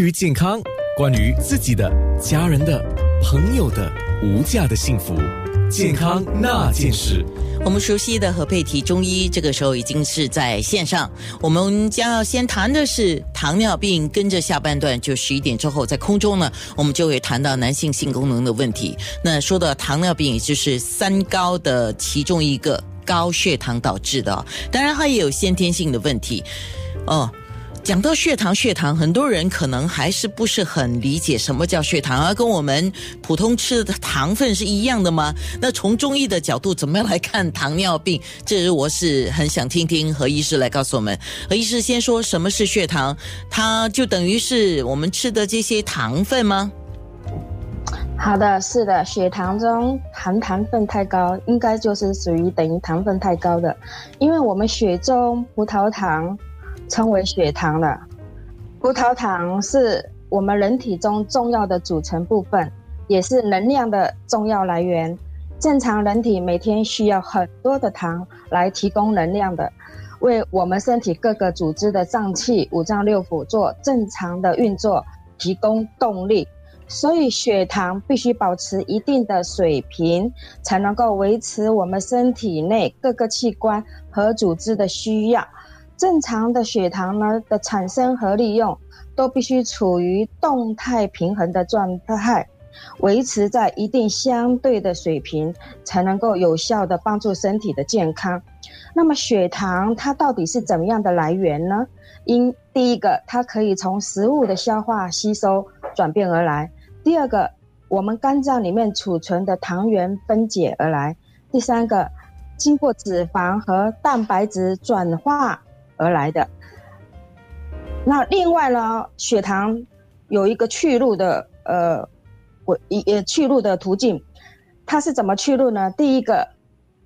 关于健康，关于自己的、家人的、朋友的无价的幸福，健康那件事。我们熟悉的何佩提中医，这个时候已经是在线上。我们将要先谈的是糖尿病，跟着下半段就十一点之后，在空中呢，我们就会谈到男性性功能的问题。那说到糖尿病，也就是三高的其中一个高血糖导致的，当然它也有先天性的问题哦。讲到血糖，血糖很多人可能还是不是很理解什么叫血糖，而跟我们普通吃的糖分是一样的吗？那从中医的角度，怎么样来看糖尿病？这是我是很想听听何医师来告诉我们。何医师先说什么是血糖？它就等于是我们吃的这些糖分吗？好的，是的，血糖中含糖分太高，应该就是属于等于糖分太高的，因为我们血中葡萄糖。称为血糖了。葡萄糖是我们人体中重要的组成部分，也是能量的重要来源。正常人体每天需要很多的糖来提供能量的，为我们身体各个组织的脏器、五脏六腑做正常的运作提供动力。所以血糖必须保持一定的水平，才能够维持我们身体内各个器官和组织的需要。正常的血糖呢的产生和利用，都必须处于动态平衡的状态，维持在一定相对的水平，才能够有效的帮助身体的健康。那么血糖它到底是怎么样的来源呢？因第一个，它可以从食物的消化吸收转变而来；第二个，我们肝脏里面储存的糖原分解而来；第三个，经过脂肪和蛋白质转化。而来的。那另外呢，血糖有一个去路的，呃，我也去路的途径，它是怎么去路呢？第一个，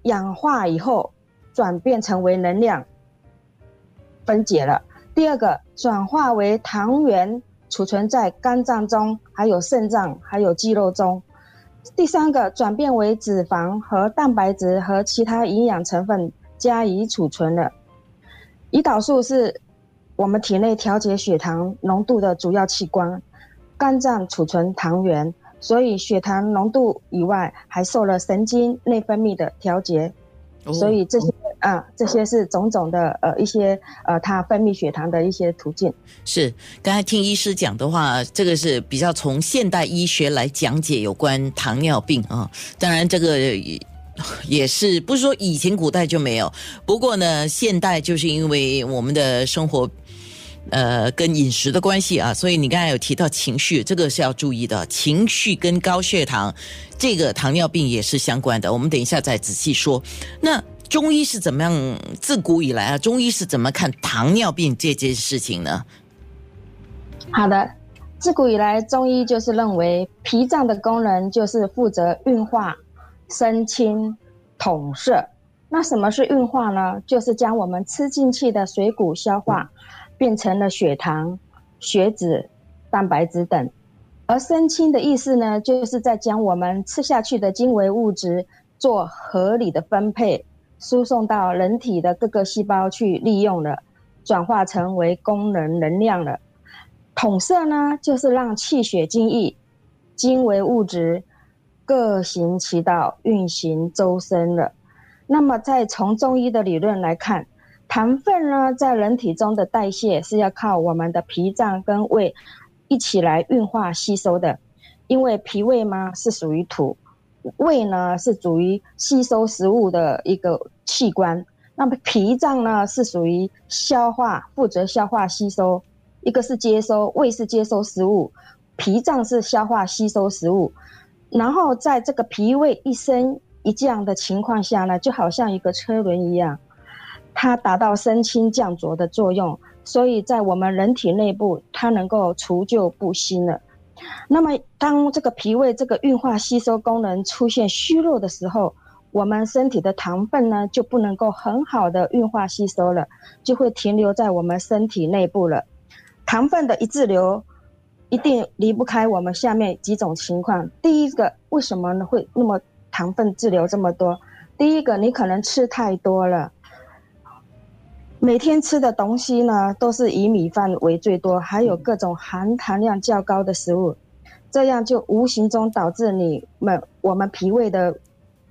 氧化以后转变成为能量，分解了；第二个，转化为糖原储存在肝脏中，还有肾脏，还有肌肉中；第三个，转变为脂肪和蛋白质和其他营养成分加以储存了。胰岛素是我们体内调节血糖浓度的主要器官，肝脏储存糖原，所以血糖浓度以外，还受了神经内分泌的调节，所以这些啊，这些是种种的呃一些呃它分泌血糖的一些途径。是刚才听医师讲的话，这个是比较从现代医学来讲解有关糖尿病啊，当然这个。也是不是说以前古代就没有？不过呢，现代就是因为我们的生活，呃，跟饮食的关系啊，所以你刚才有提到情绪，这个是要注意的。情绪跟高血糖，这个糖尿病也是相关的。我们等一下再仔细说。那中医是怎么样？自古以来啊，中医是怎么看糖尿病这件事情呢？好的，自古以来，中医就是认为脾脏的功能就是负责运化。生清统摄，那什么是运化呢？就是将我们吃进去的水谷消化，变成了血糖、血脂、蛋白质等。而身清的意思呢，就是在将我们吃下去的精微物质做合理的分配，输送到人体的各个细胞去利用了，转化成为功能能量了。统摄呢，就是让气血精液、精微物质。各行其道，运行周身了。那么，再从中医的理论来看，糖分呢，在人体中的代谢是要靠我们的脾脏跟胃一起来运化吸收的。因为脾胃嘛是属于土，胃呢是属于吸收食物的一个器官。那么脾脏呢是属于消化，负责消化吸收。一个是接收，胃是接收食物，脾脏是消化吸收食物。然后在这个脾胃一升一降的情况下呢，就好像一个车轮一样，它达到升清降浊的作用，所以在我们人体内部，它能够除旧布新了。那么，当这个脾胃这个运化吸收功能出现虚弱的时候，我们身体的糖分呢就不能够很好的运化吸收了，就会停留在我们身体内部了。糖分的一滞留。一定离不开我们下面几种情况。第一个，为什么呢会那么糖分滞留这么多？第一个，你可能吃太多了，每天吃的东西呢，都是以米饭为最多，还有各种含糖量较高的食物，这样就无形中导致你们我们脾胃的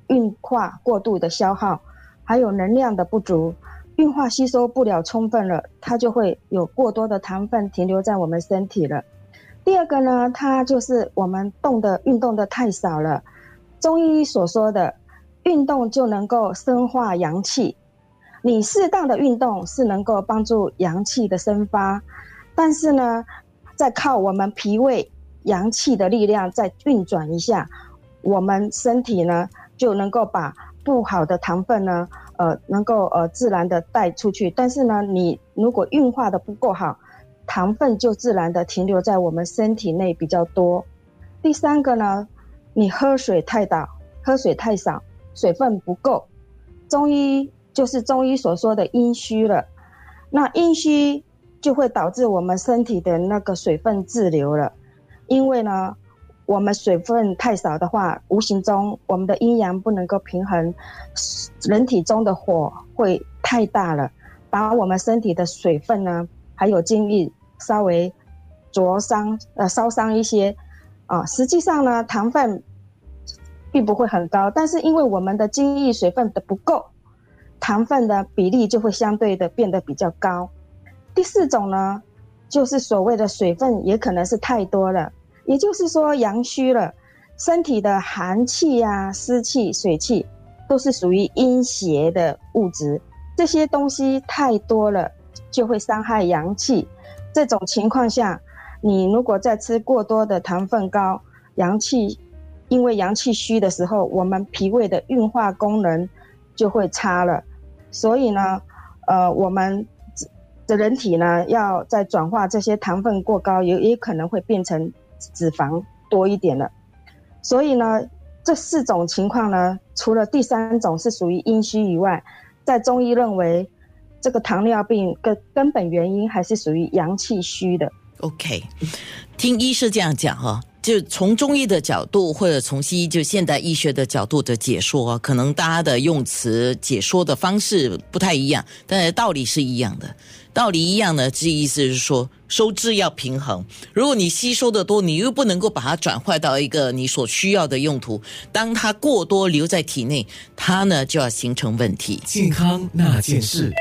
运化过度的消耗，还有能量的不足，运化吸收不了充分了，它就会有过多的糖分停留在我们身体了。第二个呢，它就是我们动的运动的太少了。中医所说的，运动就能够生化阳气。你适当的运动是能够帮助阳气的生发，但是呢，再靠我们脾胃阳气的力量再运转一下，我们身体呢就能够把不好的糖分呢，呃，能够呃自然的带出去。但是呢，你如果运化的不够好。糖分就自然的停留在我们身体内比较多。第三个呢，你喝水太少，喝水太少，水分不够。中医就是中医所说的阴虚了。那阴虚就会导致我们身体的那个水分滞留了。因为呢，我们水分太少的话，无形中我们的阴阳不能够平衡，人体中的火会太大了，把我们身体的水分呢，还有精力。稍微灼伤，呃，烧伤一些，啊，实际上呢，糖分并不会很高，但是因为我们的精液水分的不够，糖分的比例就会相对的变得比较高。第四种呢，就是所谓的水分也可能是太多了，也就是说阳虚了，身体的寒气呀、湿气、水气都是属于阴邪的物质，这些东西太多了，就会伤害阳气。这种情况下，你如果再吃过多的糖分高、阳气，因为阳气虚的时候，我们脾胃的运化功能就会差了。所以呢，呃，我们的人体呢，要在转化这些糖分过高，也也可能会变成脂肪多一点了。所以呢，这四种情况呢，除了第三种是属于阴虚以外，在中医认为。这个糖尿病根根本原因还是属于阳气虚的。OK，听医师这样讲哈，就从中医的角度或者从西医就现代医学的角度的解说，可能大家的用词解说的方式不太一样，但是道理是一样的。道理一样呢，这意思是说收支要平衡。如果你吸收的多，你又不能够把它转换到一个你所需要的用途，当它过多留在体内，它呢就要形成问题。健康那件事。